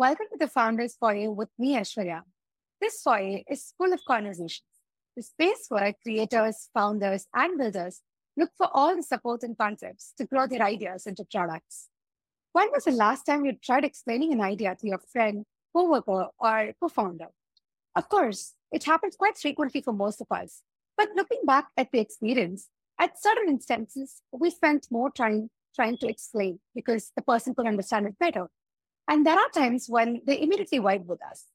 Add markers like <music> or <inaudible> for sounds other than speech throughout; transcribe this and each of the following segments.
Welcome to the Founders Foyer with me, Aishwarya. This foyer is full of conversations, the space where creators, founders, and builders look for all the support and concepts to grow their ideas into products. When was the last time you tried explaining an idea to your friend, coworker, or co-founder? Of course, it happens quite frequently for most of us. But looking back at the experience, at certain instances, we spent more time trying to explain because the person could understand it better and there are times when they immediately vibe with us.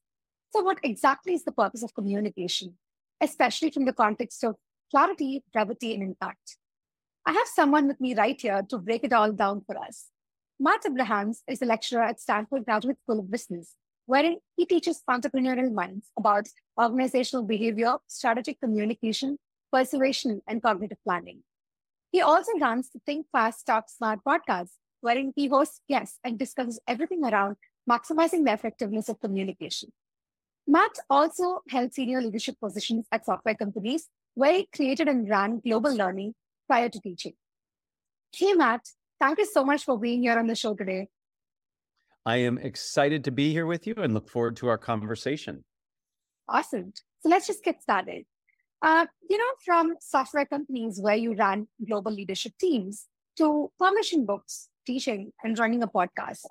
So, what exactly is the purpose of communication, especially from the context of clarity, brevity, and impact? I have someone with me right here to break it all down for us. Matt Abrahams is a lecturer at Stanford Graduate School of Business, wherein he teaches entrepreneurial minds about organizational behavior, strategic communication, persuasion, and cognitive planning. He also runs the Think Fast, Talk Smart podcast, wherein he hosts guests and discusses everything around maximizing the effectiveness of communication. Matt also held senior leadership positions at software companies where he created and ran global learning prior to teaching. Hey, Matt, thank you so much for being here on the show today. I am excited to be here with you and look forward to our conversation. Awesome. So let's just get started. Uh, you know, from software companies where you ran global leadership teams to publishing books teaching and running a podcast,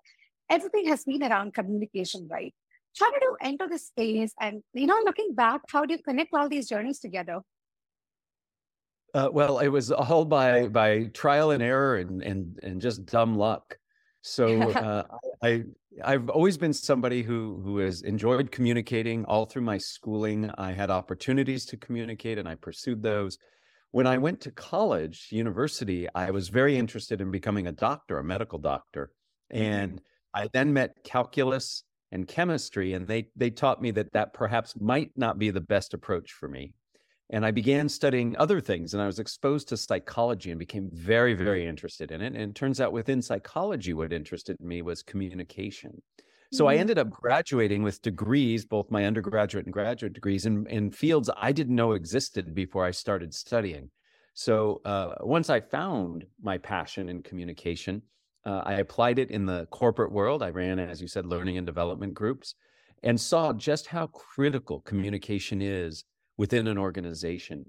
everything has been around communication, right? How did you enter this space? And, you know, looking back, how do you connect all these journeys together? Uh, well, it was all by by trial and error and and and just dumb luck. So <laughs> uh, I I've always been somebody who who has enjoyed communicating all through my schooling. I had opportunities to communicate, and I pursued those. When I went to college, university, I was very interested in becoming a doctor, a medical doctor. Mm-hmm. And I then met calculus and chemistry, and they, they taught me that that perhaps might not be the best approach for me. And I began studying other things, and I was exposed to psychology and became very, very interested in it. And it turns out within psychology, what interested me was communication. So I mm-hmm. ended up graduating with degrees, both my undergraduate and graduate degrees, in, in fields I didn't know existed before I started studying. So uh, once I found my passion in communication, uh, I applied it in the corporate world. I ran, as you said, learning and development groups and saw just how critical communication is within an organization.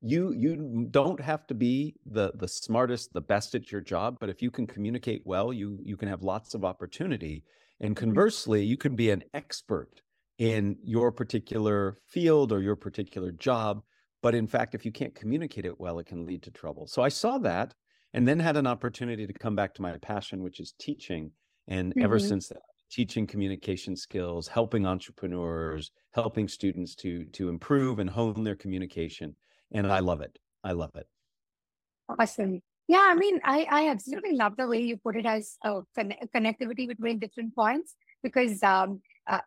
You you don't have to be the the smartest, the best at your job, but if you can communicate well, you you can have lots of opportunity and mm-hmm. conversely, you can be an expert in your particular field or your particular job. But in fact, if you can't communicate it well, it can lead to trouble. So I saw that and then had an opportunity to come back to my passion, which is teaching. And mm-hmm. ever since that, teaching communication skills, helping entrepreneurs, helping students to to improve and hone their communication. And I love it. I love it. Awesome. Yeah, I mean, I, I absolutely love the way you put it as a con- connectivity between different points because um, uh,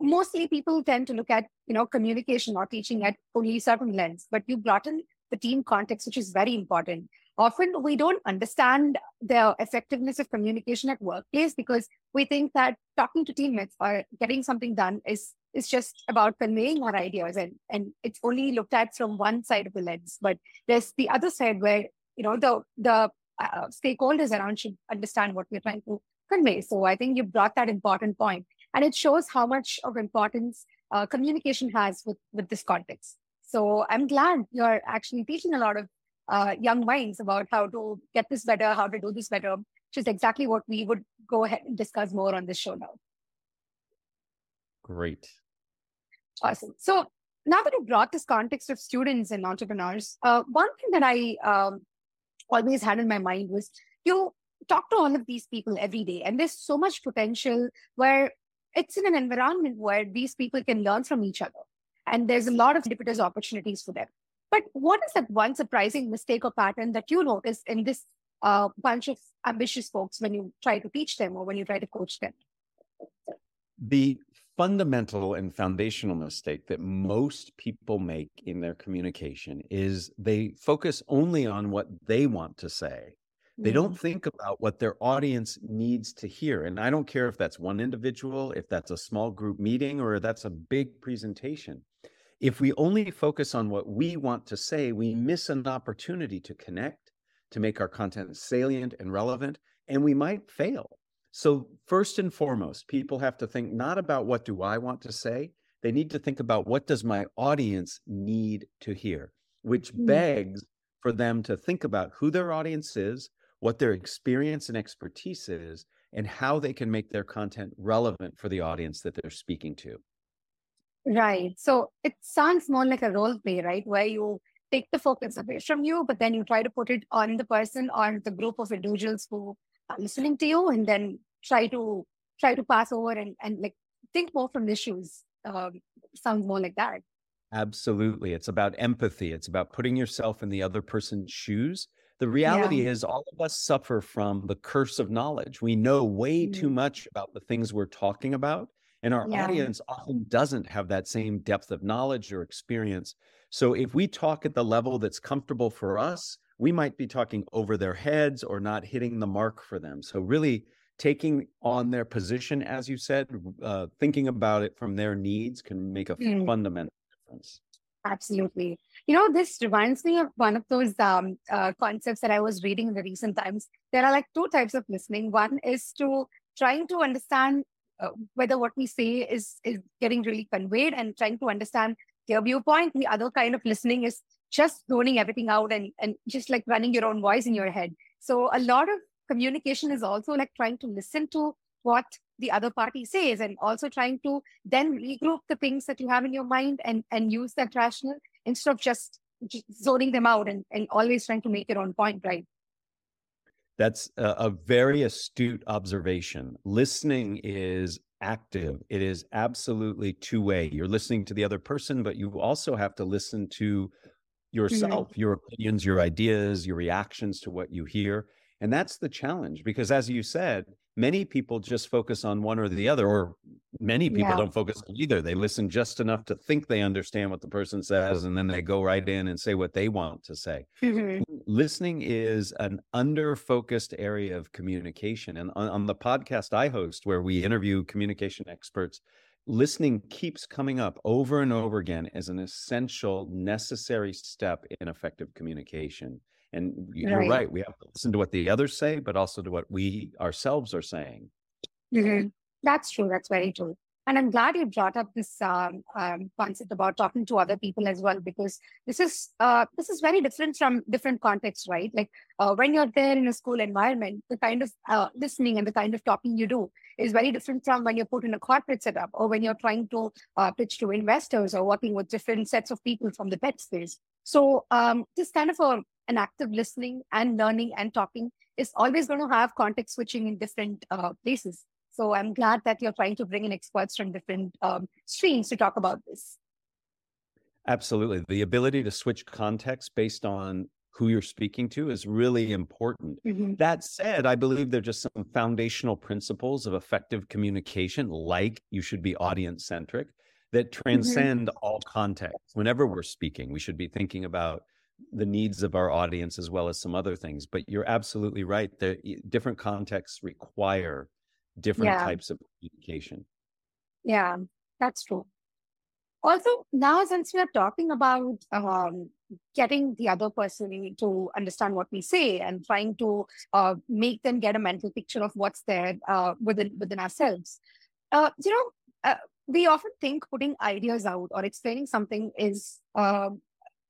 mostly people tend to look at you know communication or teaching at only certain lens, but you brought in the team context, which is very important. Often we don't understand the effectiveness of communication at workplace because we think that talking to teammates or getting something done is is just about conveying our ideas and and it's only looked at from one side of the lens. But there's the other side where you know the the uh, stakeholders around should understand what we're trying to convey. So I think you brought that important point, and it shows how much of importance uh, communication has with with this context. So I'm glad you're actually teaching a lot of uh, young minds about how to get this better, how to do this better, which is exactly what we would go ahead and discuss more on this show now. Great. Awesome. So now that you brought this context of students and entrepreneurs, uh, one thing that I um, always had in my mind was you talk to all of these people every day, and there's so much potential where it's in an environment where these people can learn from each other. And there's a lot of serendipitous opportunities for them. But what is that one surprising mistake or pattern that you notice in this uh, bunch of ambitious folks when you try to teach them or when you try to coach them? The fundamental and foundational mistake that most people make in their communication is they focus only on what they want to say. They don't mm-hmm. think about what their audience needs to hear. And I don't care if that's one individual, if that's a small group meeting, or that's a big presentation. If we only focus on what we want to say, we miss an opportunity to connect, to make our content salient and relevant, and we might fail So, first and foremost, people have to think not about what do I want to say, they need to think about what does my audience need to hear, which Mm. begs for them to think about who their audience is, what their experience and expertise is, and how they can make their content relevant for the audience that they're speaking to. Right. So it sounds more like a role play, right? Where you take the focus away from you, but then you try to put it on the person or the group of individuals who listening to you, and then try to try to pass over and and like think more from the shoes. Um, sounds more like that. Absolutely. It's about empathy. It's about putting yourself in the other person's shoes. The reality is, all of us suffer from the curse of knowledge. We know way too Mm. much about the things we're talking about, and our Yeah. audience often doesn't have that same depth of knowledge or experience. So, if we talk at the level that's comfortable for us, we might be talking over their heads or not hitting the mark for them. So, really taking on their position, as you said, uh, thinking about it from their needs can make a Mm. fundamental difference. Absolutely. You know, this reminds me of one of those um, uh, concepts that I was reading in the recent times. There are like two types of listening. One is to trying to understand uh, whether what we say is is getting really conveyed and trying to understand their viewpoint. The other kind of listening is just zoning everything out and and just like running your own voice in your head. So a lot of communication is also like trying to listen to what the other party says and also trying to then regroup the things that you have in your mind and and use that rational instead of just, zoning them out and, and always trying to make your own point right That's a, a very astute observation. Listening is active. It is absolutely two way. You're listening to the other person, but you also have to listen to yourself, your opinions, your ideas, your reactions to what you hear. And that's the challenge because, as you said, many people just focus on one or the other, or many people Yeah. don't focus on either. They listen just enough to think they understand what the person says, and then they go right in and say what they want to say Mhm. listening is an under focused area of communication and on, on the podcast i host where we interview communication experts listening keeps coming up over and over again as an essential necessary step in effective communication and you're Right. right we have to listen to what the others say but also to what we ourselves are saying Mhm. That's true. That's very true. And I'm glad you brought up this um, um, concept about talking to other people as well, because this is uh, this is very different from different contexts, right? Like uh, when you're there in a school environment, the kind of uh, listening and the kind of talking you do is very different from when you're put in a corporate setup or when you're trying to uh, pitch to investors or working with different sets of people from the pet space. So um, this kind of a, an active listening and learning and talking is always going to have context switching in different uh, places. So I'm glad that you're trying to bring in experts from different um, streams to talk about this. absolutely the ability to switch context based on who you're speaking to is really important Mhm. That said, I believe there are just some foundational principles of effective communication, like you should be audience centric, that transcend all context. Whenever we're speaking, we should be thinking about the needs of our audience as well as some other things. But you're absolutely right. The different contexts require different Yeah. types of communication. Yeah, that's true. Also, now since we are talking about um, getting the other person to understand what we say and trying to uh, make them get a mental picture of what's there uh, within within ourselves, uh, you know, uh, we often think putting ideas out or explaining something is um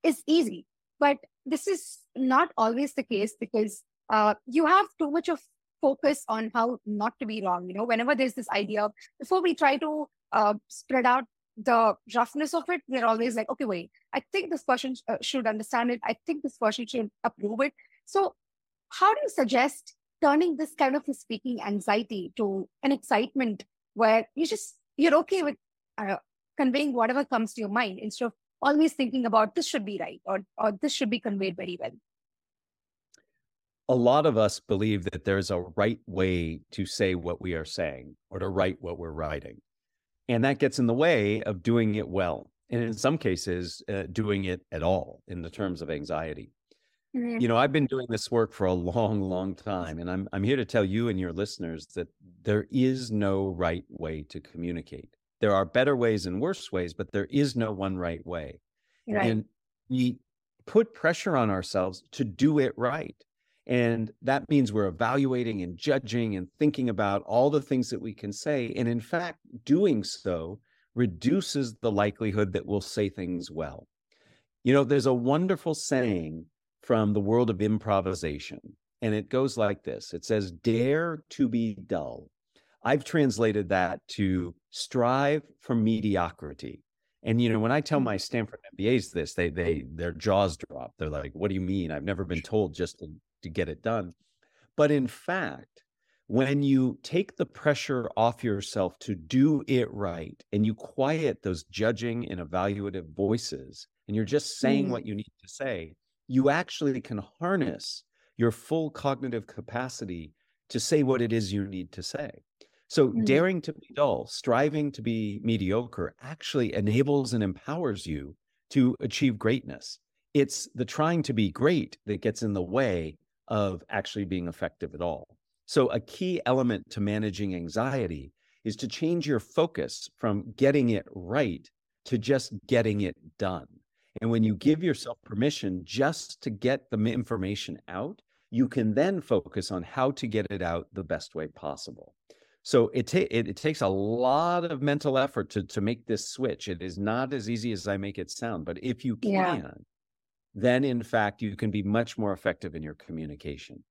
is easy, but this is not always the case because uh, you have too much of focus on how not to be wrong. You know, whenever there's this idea, before we try to uh, spread out the roughness of it, we're always like, okay, wait, I think this person sh- uh, should understand it. I think this person should approve it. So, how do you suggest turning this kind of speaking anxiety to an excitement where you just you're okay with uh, conveying whatever comes to your mind instead of always thinking about this should be right or or this should be conveyed very well. A lot of us believe that there's a right way to say what we are saying or to write what we're writing. And that gets in the way of doing it well. And in some cases, uh, doing it at all in the terms of anxiety. Mhm. You know, I've been doing this work for a long, long time, and I'm I'm here to tell you and your listeners that there is no right way to communicate. There are better ways and worse ways, but there is no one right way. Right. And we put pressure on ourselves to do it right. And that means we're evaluating and judging and thinking about all the things that we can say. And in fact, doing so reduces the likelihood that we'll say things well. You know, there's a wonderful saying from the world of improvisation, and it goes like this it says, Dare to be dull. I've translated that to strive for mediocrity. And you know, when I tell hmm. my Stanford MBAs this, they they their jaws drop. They're like, "What do you mean? I've never been told just to, to get it done." But in fact, when you take the pressure off yourself to do it right and you quiet those judging and evaluative voices and you're just saying mm. what you need to say, you actually can harness your full cognitive capacity to say what it is you need to say. So, mm. daring to be dull, striving to be mediocre actually enables and empowers you to achieve greatness. It's the trying to be great that gets in the way of actually being effective at all. So, a key element to managing anxiety is to change your focus from getting it right to just getting it done. And when you give yourself permission just to get the information out, you can then focus on how to get it out the best way possible. So it, ta- it, it takes a lot of mental effort to to make this switch. It is not as easy as I make it sound, but if you can, yeah. Then in fact you can be much more effective in your communication.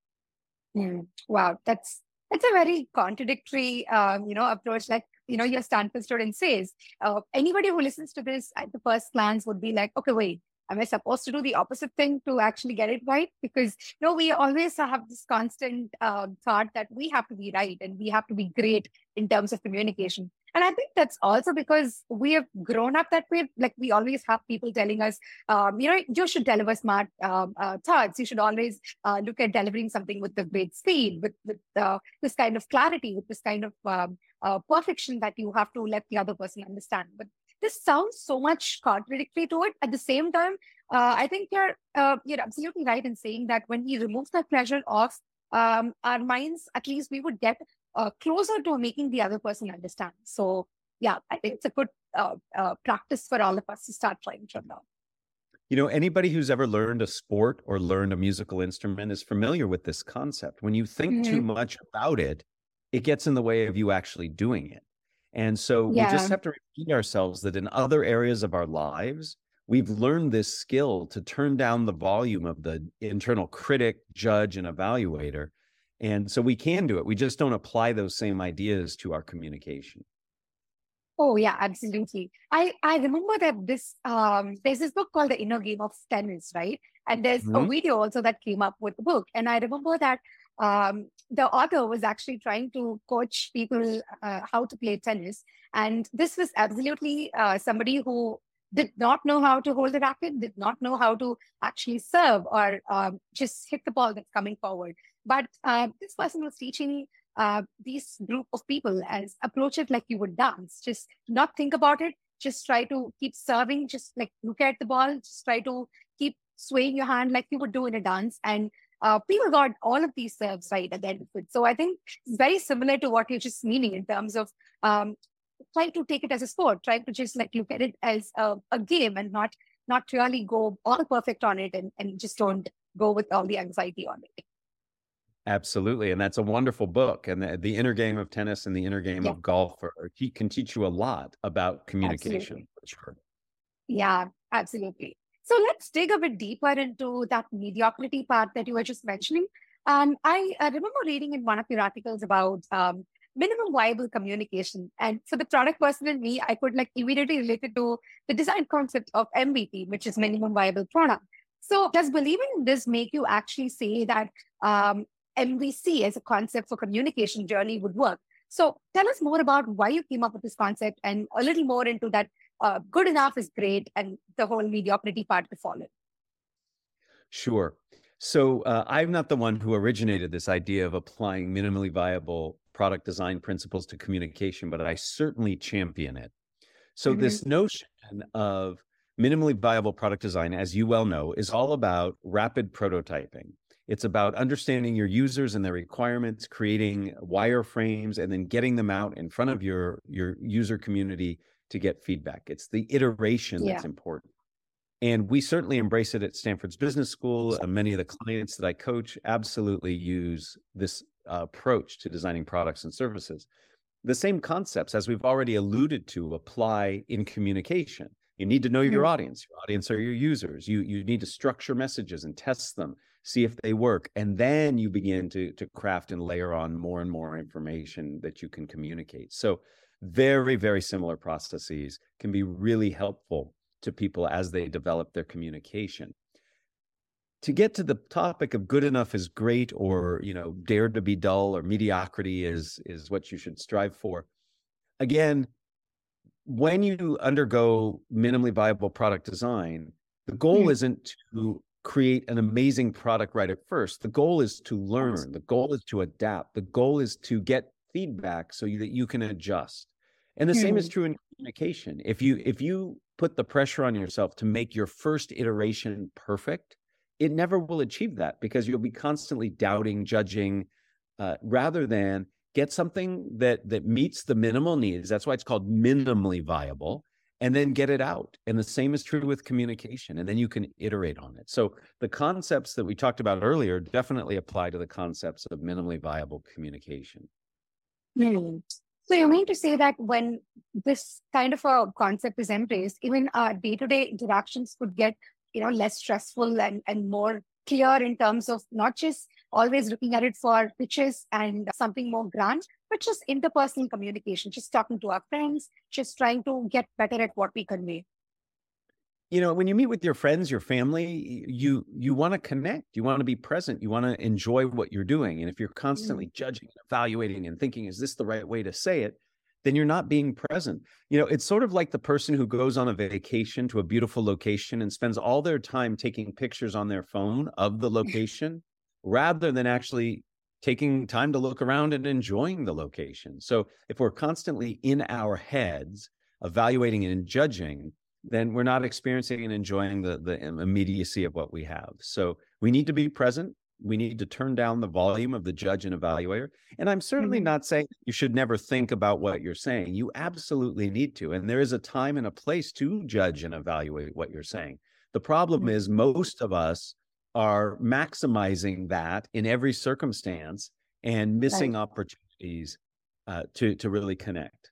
Mm. Wow, that's that's a very contradictory, um, you know, approach. Like you know, your Stanford student says, uh, anybody who listens to this at the first glance would be like, okay, wait, am I supposed to do the opposite thing to actually get it right? Because you know, we always have this constant uh, thought that we have to be right and we have to be great in terms of communication. And I think that's also because we have grown up that way. Like we always have people telling us, um, you know, you should deliver smart um, uh, thoughts. You should always uh, look at delivering something with the great speed, with, with uh, this kind of clarity, with this kind of um, uh, perfection that you have to let the other person understand. But this sounds so much contradictory to it. At the same time, uh, I think you're uh, you're absolutely right in saying that when we remove that pressure off um, our minds, at least we would get uh, closer to making the other person understand. So yeah, I think it's a good uh, uh, practice for all of us to start trying from now. You know, anybody who's ever learned a sport or learned a musical instrument is familiar with this concept. When you think mm-hmm. too much about it, it gets in the way of you actually doing it. And so yeah. we just have to repeat ourselves that in other areas of our lives, we've learned this skill to turn down the volume of the internal critic, judge, and evaluator. And so we can do it. We just don't apply those same ideas to our communication. Oh yeah, absolutely. I I remember that this um there's this book called The Inner Game of Tennis, right? And there's mm-hmm. a video also that came up with the book. And I remember that um, the author was actually trying to coach people uh, how to play tennis. And this was absolutely uh, somebody who did not know how to hold the racket, did not know how to actually serve or um, just hit the ball that's coming forward. But uh, this person was teaching uh, these group of people as approach it like you would dance. Just not think about it. Just try to keep serving. Just like look at the ball. Just try to keep swaying your hand like you would do in a dance. And uh, people got all of these serves right at the end of it. So I think it's very similar to what you're just meaning in terms of um, trying to take it as a sport, trying to just like look at it as a, a game and not not really go all perfect on it and, and just don't go with all the anxiety on it. Absolutely. And that's a wonderful book. And the, the inner game of tennis and the inner game yeah. of golf are, he can teach you a lot about communication. Sure. Yeah, absolutely. So let's dig a bit deeper into that mediocrity part that you were just mentioning. And I, I remember reading in one of your articles about um, minimum viable communication. And for the product person in me, I could like immediately relate it to the design concept of MVP, which is minimum viable product. So does believing in this make you actually say that um, MVC as a concept for communication journey would work? So tell us more about why you came up with this concept and a little more into that uh, good enough is great and the whole mediocrity part to follow. Sure. So uh, I'm not the one who originated this idea of applying minimally viable product design principles to communication, but I certainly champion it. So mm-hmm. this notion of minimally viable product design, as you well know, is all about rapid prototyping. It's about understanding your users and their requirements, creating wireframes, and then getting them out in front of your, your user community to get feedback. It's the iteration yeah. that's important. And we certainly embrace it at Stanford's Business School. And many of the clients that I coach absolutely use this uh, approach to designing products and services. The same concepts, as we've already alluded to, apply in communication. You need to know your mm-hmm. audience. Your audience are your users. You you need to structure messages and test them, see if they work, and then you begin to to craft and layer on more and more information that you can communicate. So very very similar processes can be really helpful to people as they develop their communication. To get to the topic of good enough is great or you know dare to be dull or mediocrity is is what you should strive for. Again when you undergo minimally viable product design the goal mm. isn't to create an amazing product right at first. The goal is to learn. The goal is to adapt. The goal is to get feedback so that you can adjust and the mm. same is hmm. true in communication if you if you put the pressure on yourself to make your first iteration perfect it never will achieve that because you'll be constantly doubting, judging, uh, rather than get something that that meets the minimal needs. That's why it's called minimally viable, and then get it out. And the same is true with communication, and then you can iterate on it. So the concepts that we talked about earlier definitely apply to the concepts of minimally viable communication. Mm. So you mean to say that when this kind of a concept is embraced, even our day-to-day interactions could get you know less stressful and and more clear in terms of not just always looking at it for pitches and something more grand but just interpersonal communication just talking to our friends just trying to get better at what we convey you know when you meet with your friends your family you you want to connect you want to be present you want to enjoy what you're doing and if you're constantly mm. judging and evaluating and thinking is this the right way to say it then you're not being present. You know, it's sort of like the person who goes on a vacation to a beautiful location and spends all their time taking pictures on their phone of the location rather than actually taking time to look around and enjoying the location. So if we're constantly in our heads evaluating and judging, then we're not experiencing and enjoying the the immediacy of what we have. So we need to be present we need to turn down the volume of the judge and evaluator. And I'm certainly mm-hmm. not saying you should never think about what you're saying. You absolutely need to. And there is a time and a place to judge and evaluate what you're saying. The problem mm-hmm. is most of us are maximizing that in every circumstance and missing right. opportunities uh, to to really connect.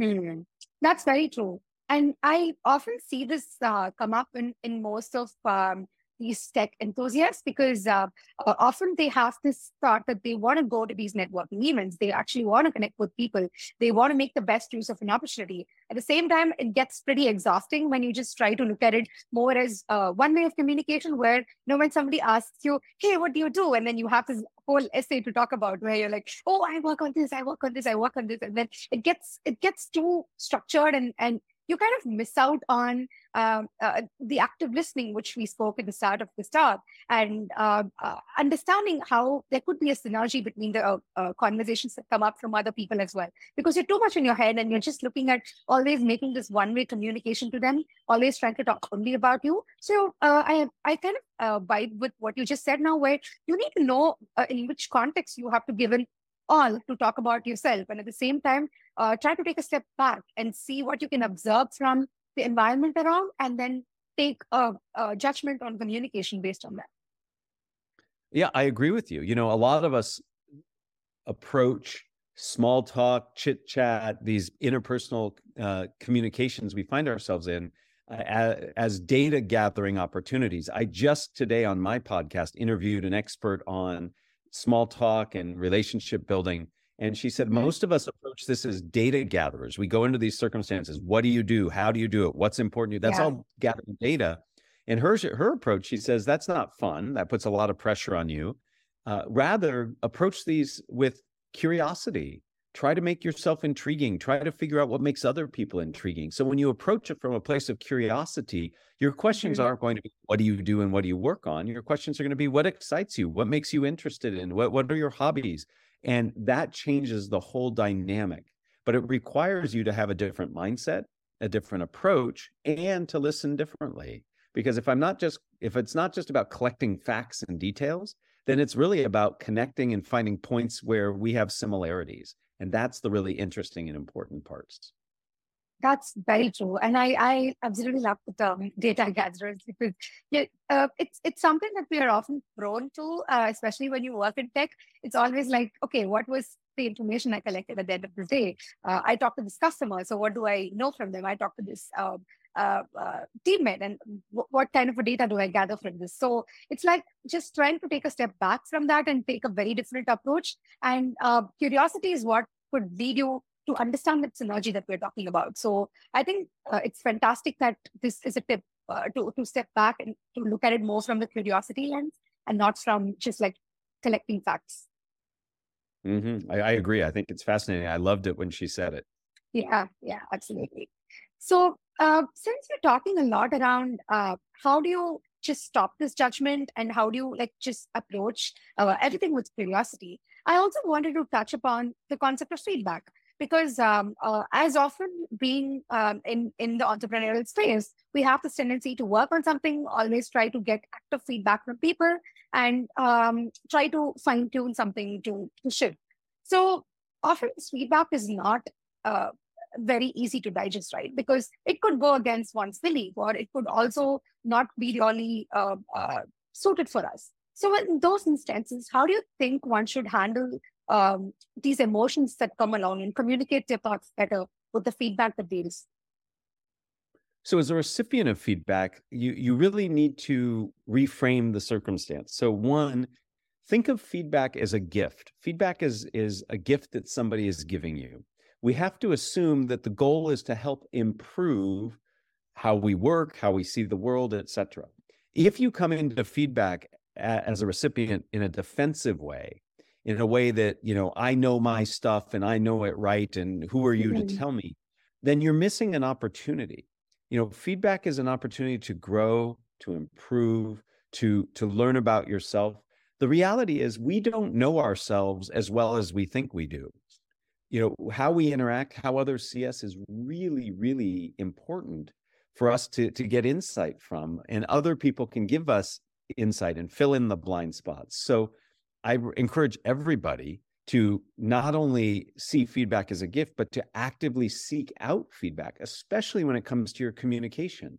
Mm-hmm. That's very true. And I often see this uh, come up in, in most of um, these tech enthusiasts because uh, often they have this thought that they want to go to these networking events. They actually want to connect with people. They want to make the best use of an opportunity. At the same time, it gets pretty exhausting when you just try to look at it more as uh, one way of communication where, you know, when somebody asks you, hey, what do you do? And then you have this whole essay to talk about where you're like, oh, I work on this, I work on this, I work on this. And then it gets, it gets too structured and, and you kind of miss out on um, uh, the active listening, which we spoke at the start of this talk, and uh, uh, understanding how there could be a synergy between the uh, uh, conversations that come up from other people as well. Because you're too much in your head and you're just looking at always making this one way communication to them, always trying to talk only about you. So uh, I, I kind of vibe with what you just said now, where you need to know in which context you have to give in all to talk about yourself and at the same time uh, try to take a step back and see what you can observe from the environment around and then take a, a judgment on communication based on that. Yeah i agree with you. You know a lot of us approach small talk chit chat these interpersonal uh, communications we find ourselves in uh, as data gathering opportunities. I just today on my podcast interviewed an expert on small talk and relationship building. And she said, most of us approach this as data gatherers. We go into these circumstances. What do you do? How do you do it? What's important to you? That's yeah. all gathering data. And her her approach, she says, that's not fun. That puts a lot of pressure on you. Uh, rather, approach these with curiosity. Try to make yourself intriguing. Try to figure out what makes other people intriguing. So when you approach it from a place of curiosity, your questions mm-hmm. aren't going to be what do you do and what do you work on? Your questions are going to be what excites you? What makes you interested in? What what are your hobbies? And that changes the whole dynamic. But it requires you to have a different mindset, a different approach, and to listen differently. Because if I'm not just if it's not just about collecting facts and details, then it's really about connecting and finding points where we have similarities. And that's the really interesting and important parts. That's very true, and I, I absolutely love the term data gatherers because yeah, uh, it's it's something that we are often prone to, uh, especially when you work in tech. It's always like, okay, what was the information I collected at the end of the day? Uh, I talked to this customer, so what do I know from them? I talked to this um, teammate, and w- what kind of data do I gather from this? So it's like just trying to take a step back from that and take a very different approach. And curiosity is what could lead you to understand that synergy that we're talking about. So I think uh, it's fantastic that this is a tip uh, to, to step back and to look at it more from the curiosity lens and not from just like collecting facts. Mm-hmm. I, I agree. I think it's fascinating. I loved it when she said it. Yeah, yeah, absolutely. So uh, since we're talking a lot around uh, how do you just stop this judgment and how do you like just approach uh, everything with curiosity i also wanted to touch upon the concept of feedback because um, uh, as often being um, in in the entrepreneurial space we have this tendency to work on something always try to get active feedback from people and um, try to fine tune something to to shift. So often this feedback is not uh, very easy to digest right? Because it could go against one's belief or it could also not be really uh, uh, suited for us. So in those instances how do you think one should handle um, these emotions that come along and communicate their thoughts better with the feedback that they receive. So, as a recipient of feedback, you you really need to reframe the circumstance. So, one, think of feedback as a gift. Feedback is is a gift that somebody is giving you. We have to assume that the goal is to help improve how we work, how we see the world, etc. If you come into feedback as a recipient in a defensive way, in a way that you know i know my stuff and i know it right and who are you mm-hmm. to tell me? then you're missing an opportunity. You know feedback is an opportunity to grow to improve to to learn about yourself. The reality is we don't know ourselves as well as we think we do. You know how we interact how others see us is really really important for us to to get insight from and other people can give us insight and fill in the blind spots. So I encourage everybody to not only see feedback as a gift, but to actively seek out feedback, especially when it comes to your communication.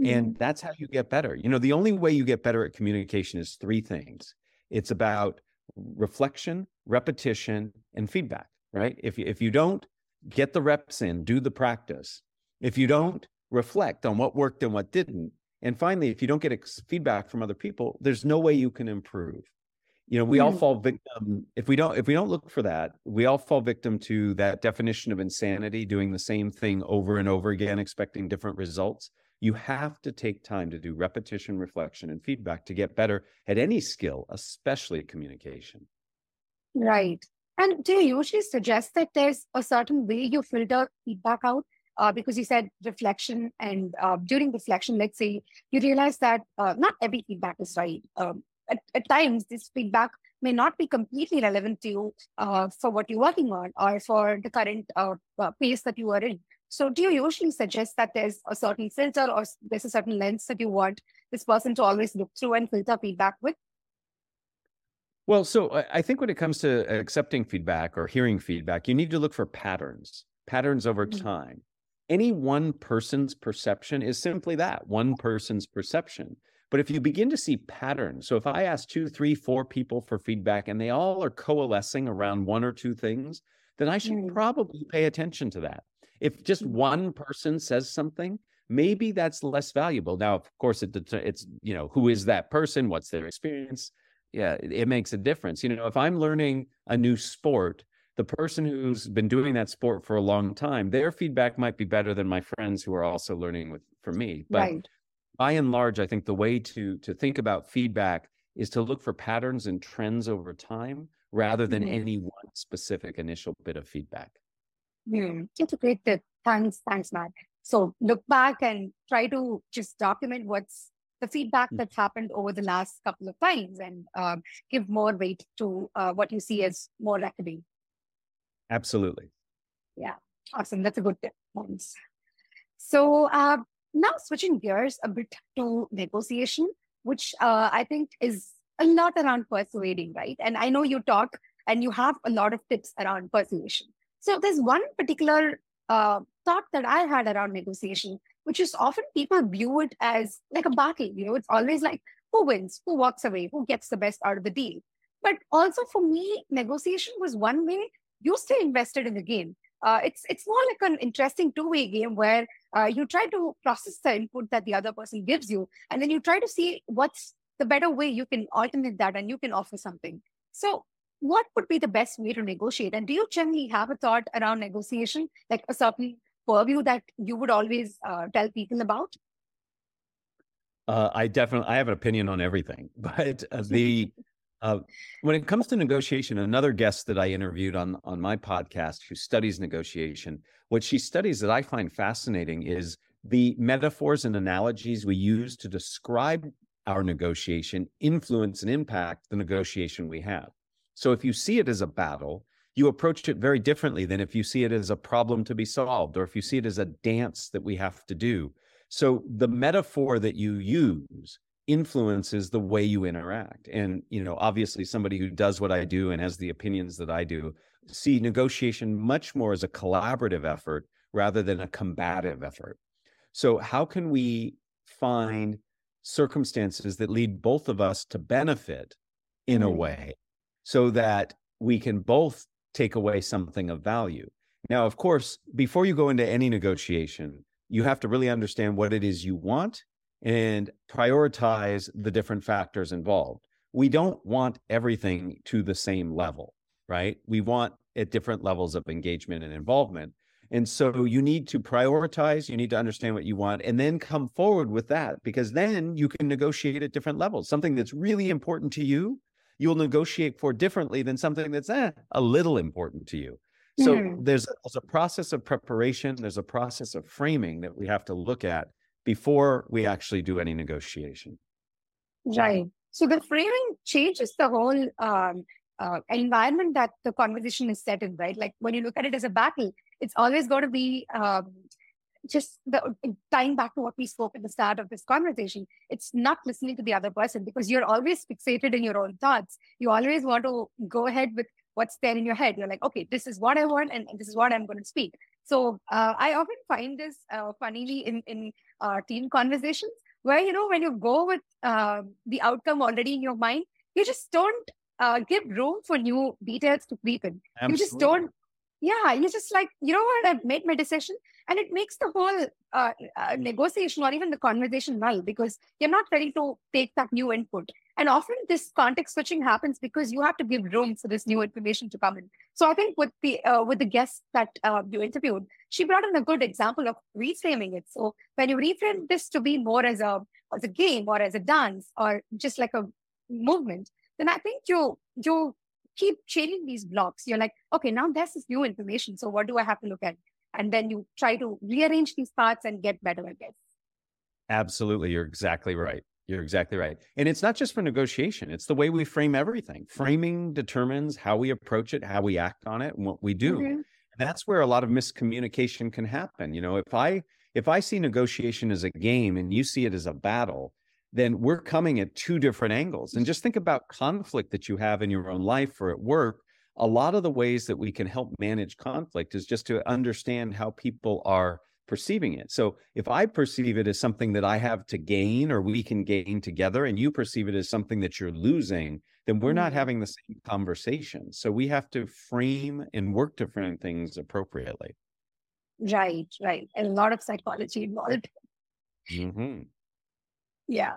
Mm-hmm. And that's how you get better. You know, the only way you get better at communication is three things it's about reflection, repetition, and feedback, right? If, if you don't get the reps in, do the practice, if you don't reflect on what worked and what didn't, and finally, if you don't get feedback from other people, there's no way you can improve you know we mm. all fall victim if we don't if we don't look for that we all fall victim to that definition of insanity doing the same thing over and over again expecting different results. You have to take time to do repetition reflection and feedback to get better at any skill especially communication. Right. And do you usually suggest that there's a certain way you filter feedback out? Uh, because you said reflection and uh, during reflection let's say you realize that uh, not every feedback is right. Um, at, at times this feedback may not be completely relevant to you uh, for what you're working on or for the current uh, uh, pace that you are in. So, do you usually suggest that there's a certain filter or there's a certain lens that you want this person to always look through and filter feedback with? Well, so I think when it comes to accepting feedback or hearing feedback, you need to look for patterns, patterns over mm-hmm. time. Any one person's perception is simply that one person's perception. But if you begin to see patterns, so if I ask two, three, four people for feedback and they all are coalescing around one or two things, then I should mm. probably pay attention to that. If just mm. one person says something, maybe that's less valuable. Now, of course, it, it's, you know, who is that person? What's their experience? Yeah, it, it makes a difference. You know, if I'm learning a new sport, the person who's been doing that sport for a long time, their feedback might be better than my friends who are also learning with for me. But right by and large, I think the way to to think about feedback is to look for patterns and trends over time rather than mm-hmm. any one specific initial bit of feedback. Mm, it's a great tip. Thanks, thanks, Matt. So look back and try to just document what's the feedback mm. that's happened over the last couple of times and um, give more weight to uh, what you see as more reckoning. Absolutely. Yeah, awesome. That's a good tip. Thanks. So uh, now, switching gears a bit to negotiation, which uh, I think is a lot around persuading, right? And I know you talk and you have a lot of tips around persuasion. So there's one particular uh, thought that I had around negotiation, which is often people view it as like a battle. You know, it's always like who wins, who walks away, who gets the best out of the deal. But also for me, negotiation was one way you stay invested in the game. Uh, it's it's more like an interesting two-way game where uh, you try to process the input that the other person gives you, and then you try to see what's the better way you can alternate that and you can offer something. So, what would be the best way to negotiate? And do you generally have a thought around negotiation, like a certain purview that you would always uh, tell people about? Uh, I definitely I have an opinion on everything, <laughs> but uh, the <laughs> uh, when it comes to negotiation, another guest that I interviewed on on my podcast who studies negotiation, what she studies that I find fascinating is the metaphors and analogies we use to describe our negotiation influence and impact the negotiation we have. So if you see it as a battle, you approach it very differently than if you see it as a problem to be solved or if you see it as a dance that we have to do. So the metaphor that you use influences the way you interact. And, you know, obviously somebody who does what I do and has the opinions that I do see negotiation much more as a collaborative effort rather than a combative effort. So how can we find circumstances that lead both of us to benefit in a mm. way so that we can both take away something of value. Now, of course, before you go into any negotiation, you have to really understand what it is you want and prioritize the different factors involved. We don't want everything to the same level, right? We want at different levels of engagement and involvement. And so you need to prioritize, you need to understand what you want, and then come forward with that because then you can negotiate at different levels. Something that's really important to you, you'll negotiate for differently than something that's eh, a little important to you. So mm-hmm. there's, there's a process of preparation, there's a process of framing that we have to look at before we actually do any negotiation. Right. So the framing changes the whole um, uh, environment that the conversation is set in, right? Like when you look at it as a battle, it's always going to be um, just the tying back to what we spoke at the start of this conversation. It's not listening to the other person because you're always fixated in your own thoughts. You always want to go ahead with what's there in your head. You're like, okay, this is what I want, and, and this is what I'm going to speak. So uh, I often find this uh, funnily in in uh, team conversations where you know when you go with uh, the outcome already in your mind, you just don't uh, give room for new details to creep in. Absolutely. You just don't yeah, you're just like, you know what, I've made my decision. And it makes the whole uh, uh, negotiation or even the conversation null because you're not ready to take that new input. And often this context switching happens because you have to give room for this new information to come in. So I think with the uh, with the guest that uh, you interviewed, she brought in a good example of reframing it. So when you reframe this to be more as a as a game or as a dance or just like a movement, then I think you you keep changing these blocks. You're like, okay, now there's this new information. So what do I have to look at? And then you try to rearrange these parts and get better, I guess. Absolutely. You're exactly right. You're exactly right. And it's not just for negotiation, it's the way we frame everything. Framing determines how we approach it, how we act on it, and what we do. Mm-hmm. That's where a lot of miscommunication can happen. You know, if I if I see negotiation as a game and you see it as a battle, then we're coming at two different angles. And just think about conflict that you have in your own life or at work. A lot of the ways that we can help manage conflict is just to understand how people are perceiving it. So if I perceive it as something that I have to gain or we can gain together, and you perceive it as something that you're losing, then we're not mm-hmm. having the same conversation. So we have to frame and work different things appropriately. Right, right. And a lot of psychology involved. Mm-hmm. Yeah.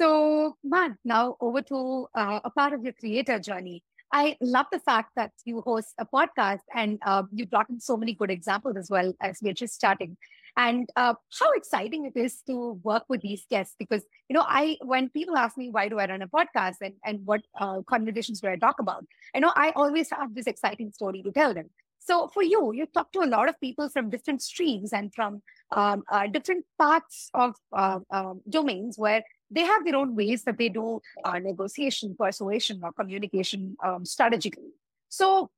So, man, now over to uh, a part of your creator journey. I love the fact that you host a podcast and uh, you brought in so many good examples as well as we're just starting. And uh, how exciting it is to work with these guests because, you know, I, when people ask me, why do I run a podcast and, and what uh, conversations do I talk about? I know I always have this exciting story to tell them. So for you, you talk to a lot of people from different streams and from um, uh, different parts of uh, um, domains where they have their own ways that they do uh, negotiation, persuasion, or communication um, strategically. So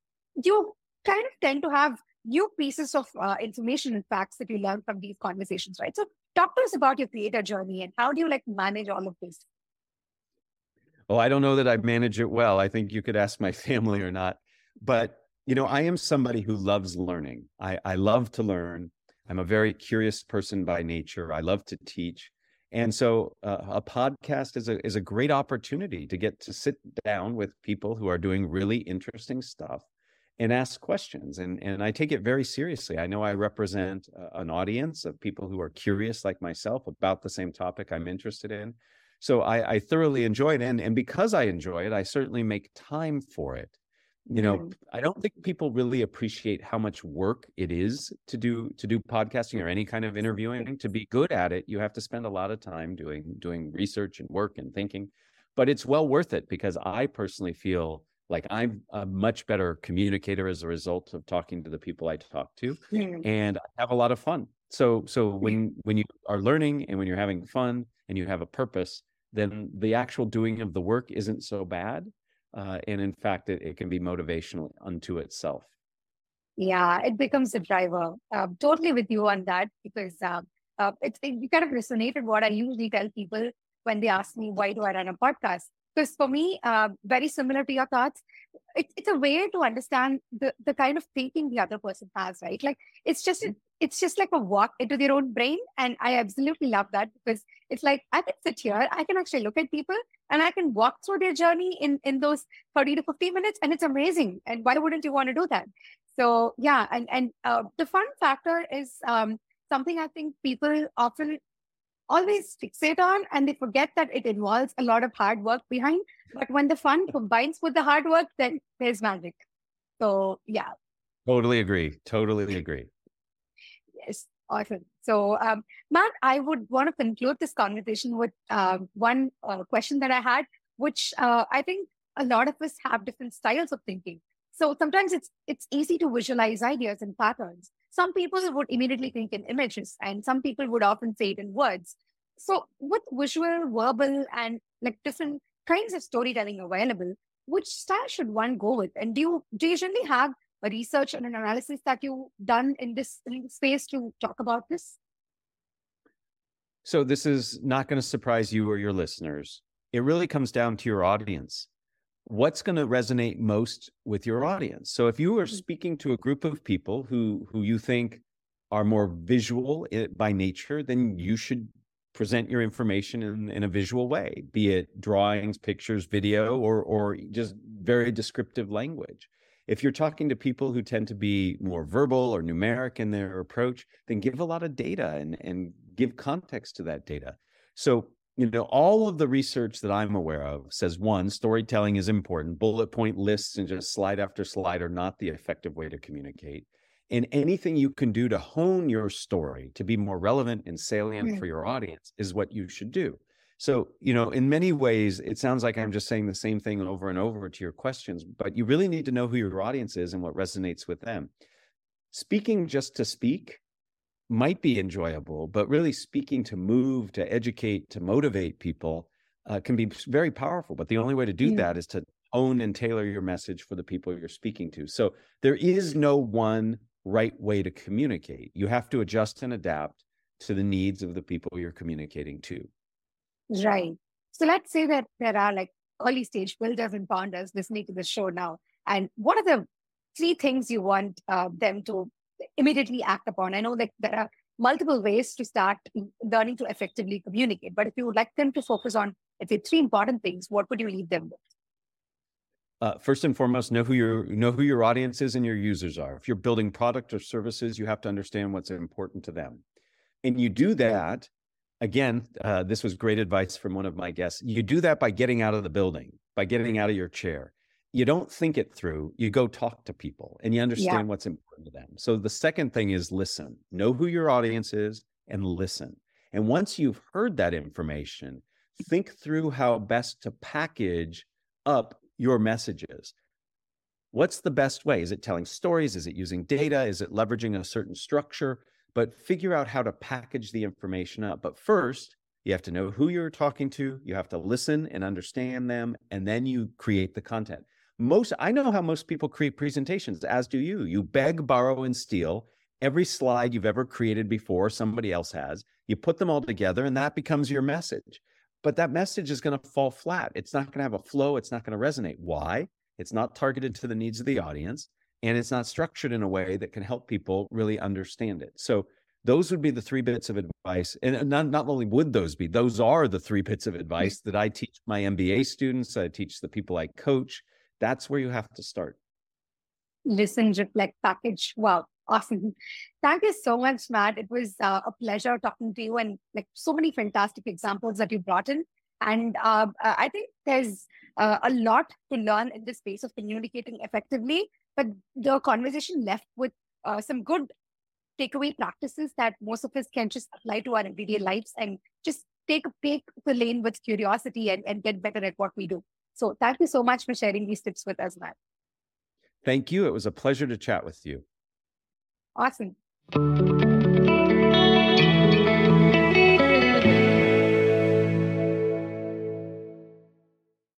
you kind of tend to have new pieces of uh, information and facts that you learn from these conversations, right? So talk to us about your creator journey and how do you like manage all of this? Oh, I don't know that I manage it well. I think you could ask my <laughs> family or not. But you know, I am somebody who loves learning. I, I love to learn. I'm a very curious person by nature. I love to teach. And so uh, a podcast is a is a great opportunity to get to sit down with people who are doing really interesting stuff and ask questions. And and I take it very seriously. I know I represent uh, an audience of people who are curious like myself about the same topic I'm interested in. So I, I thoroughly enjoy it, and and because I enjoy it, I certainly make time for it you know mm. i don't think people really appreciate how much work it is to do to do podcasting or any kind of interviewing. To be good at it you have to spend a lot of time doing doing research and work and thinking but it's well worth it because i personally feel like i'm a much better communicator as a result of talking to the people i talk to mm. and i have a lot of fun. So so when when you are learning and when you're having fun and you have a purpose then the actual doing of the work isn't so bad uh, and in fact, it, it can be motivational unto itself. Yeah, it becomes a driver. Uh, totally with you on that because uh, uh, it, it kind of resonated what I usually tell people when they ask me, why do I run a podcast? Because for me, uh, very similar to your thoughts, it, it's a way to understand the, the kind of thinking the other person has, right? Like it's just mm-hmm. it's just like a walk into their own brain. And I absolutely love that because it's like I can sit here, I can actually look at people and I can walk through their journey in, in those 30 to 50 minutes. And it's amazing. And why wouldn't you want to do that? So yeah, and, and uh, the fun factor is um, something I think people often always fixate on and they forget that it involves a lot of hard work behind. But when the fun combines with the hard work, then there's magic. So yeah. Totally agree. Totally agree. Yes. Awesome. So, um, Matt, I would want to conclude this conversation with uh, one uh, question that I had, which uh, I think a lot of us have different styles of thinking. So sometimes it's it's easy to visualize ideas and patterns. Some people would immediately think in images, and some people would often say it in words. So, with visual, verbal, and like different kinds of storytelling available, which style should one go with? And do you do you usually have a research and an analysis that you've done in this space to talk about this? So, this is not going to surprise you or your listeners. It really comes down to your audience. What's going to resonate most with your audience? So, if you are mm-hmm. speaking to a group of people who who you think are more visual eh, by nature, then you should present your information in, in a visual way, be it drawings, pictures, video, or or just very descriptive language. If you're talking to people who tend to be more verbal or numeric in their approach, then give a lot of data and, and give context to that data. So, you know, all of the research that I'm aware of says one, storytelling is important. Bullet point lists and just slide after slide are not the effective way to communicate. And anything you can do to hone your story to be more relevant and salient mm-hmm. for your audience is what you should do. So, you know, in many ways, it sounds like I'm just saying the same thing over and over to your questions, but you really need to know who your audience is and what resonates with them. Speaking just to speak might be enjoyable, but really speaking to move, to educate, to motivate people uh, can be very powerful. But the only way to do yeah. that is to own and tailor your message for the people you're speaking to. So there is no one right way to communicate. You have to adjust and adapt to the needs of the people you're communicating to. Right. So let's say that there are like early stage builders and founders listening to the show now. And what are the three things you want uh, them to immediately act upon? I know that there are multiple ways to start learning to effectively communicate, but if you would like them to focus on, if say, three important things, what would you leave them with? Uh, first and foremost, know who your know who your audience is and your users are. If you're building product or services, you have to understand what's important to them, and you do that again, uh, this was great advice from one of my guests. You do that by getting out of the building, by getting out of your chair. You don't think it through. You go talk to people and you understand yeah. what's important to them. So the second thing is listen. Know who your audience is and listen. And once you've heard that information, think through how best to package up your messages. What's the best way? Is it telling stories? Is it using data? Is it leveraging a certain structure? but figure out how to package the information up. But first, you have to know who you're talking to, you have to listen and understand them, and then you create the content. Most I know how most people create presentations, as do you. You beg, borrow, and steal every slide you've ever created before, somebody else has. You put them all together, and that becomes your message. But that message is going to fall flat. It's not going to have a flow. It's not going to resonate. Why? It's not targeted to the needs of the audience and it's not structured in a way that can help people really understand it. So those would be the three bits of advice. And not, not only would those be, those are the three bits of mm. advice that I teach my MBA students, I teach the people I coach. That's where you have to start. Listen, reflect, package. Wow, awesome. Thank you so much, Matt. It was uh, a pleasure talking to you and like so many fantastic examples that you brought in. And uh, I think there's uh, a lot to learn in the space of communicating effectively but the conversation left with uh, some good takeaway practices that most of us can just apply to our everyday lives and just take take the lane with curiosity and, and get better at what we do. So thank you so much for sharing these tips with us, Matt. Thank you. It was a pleasure to chat with you. Awesome.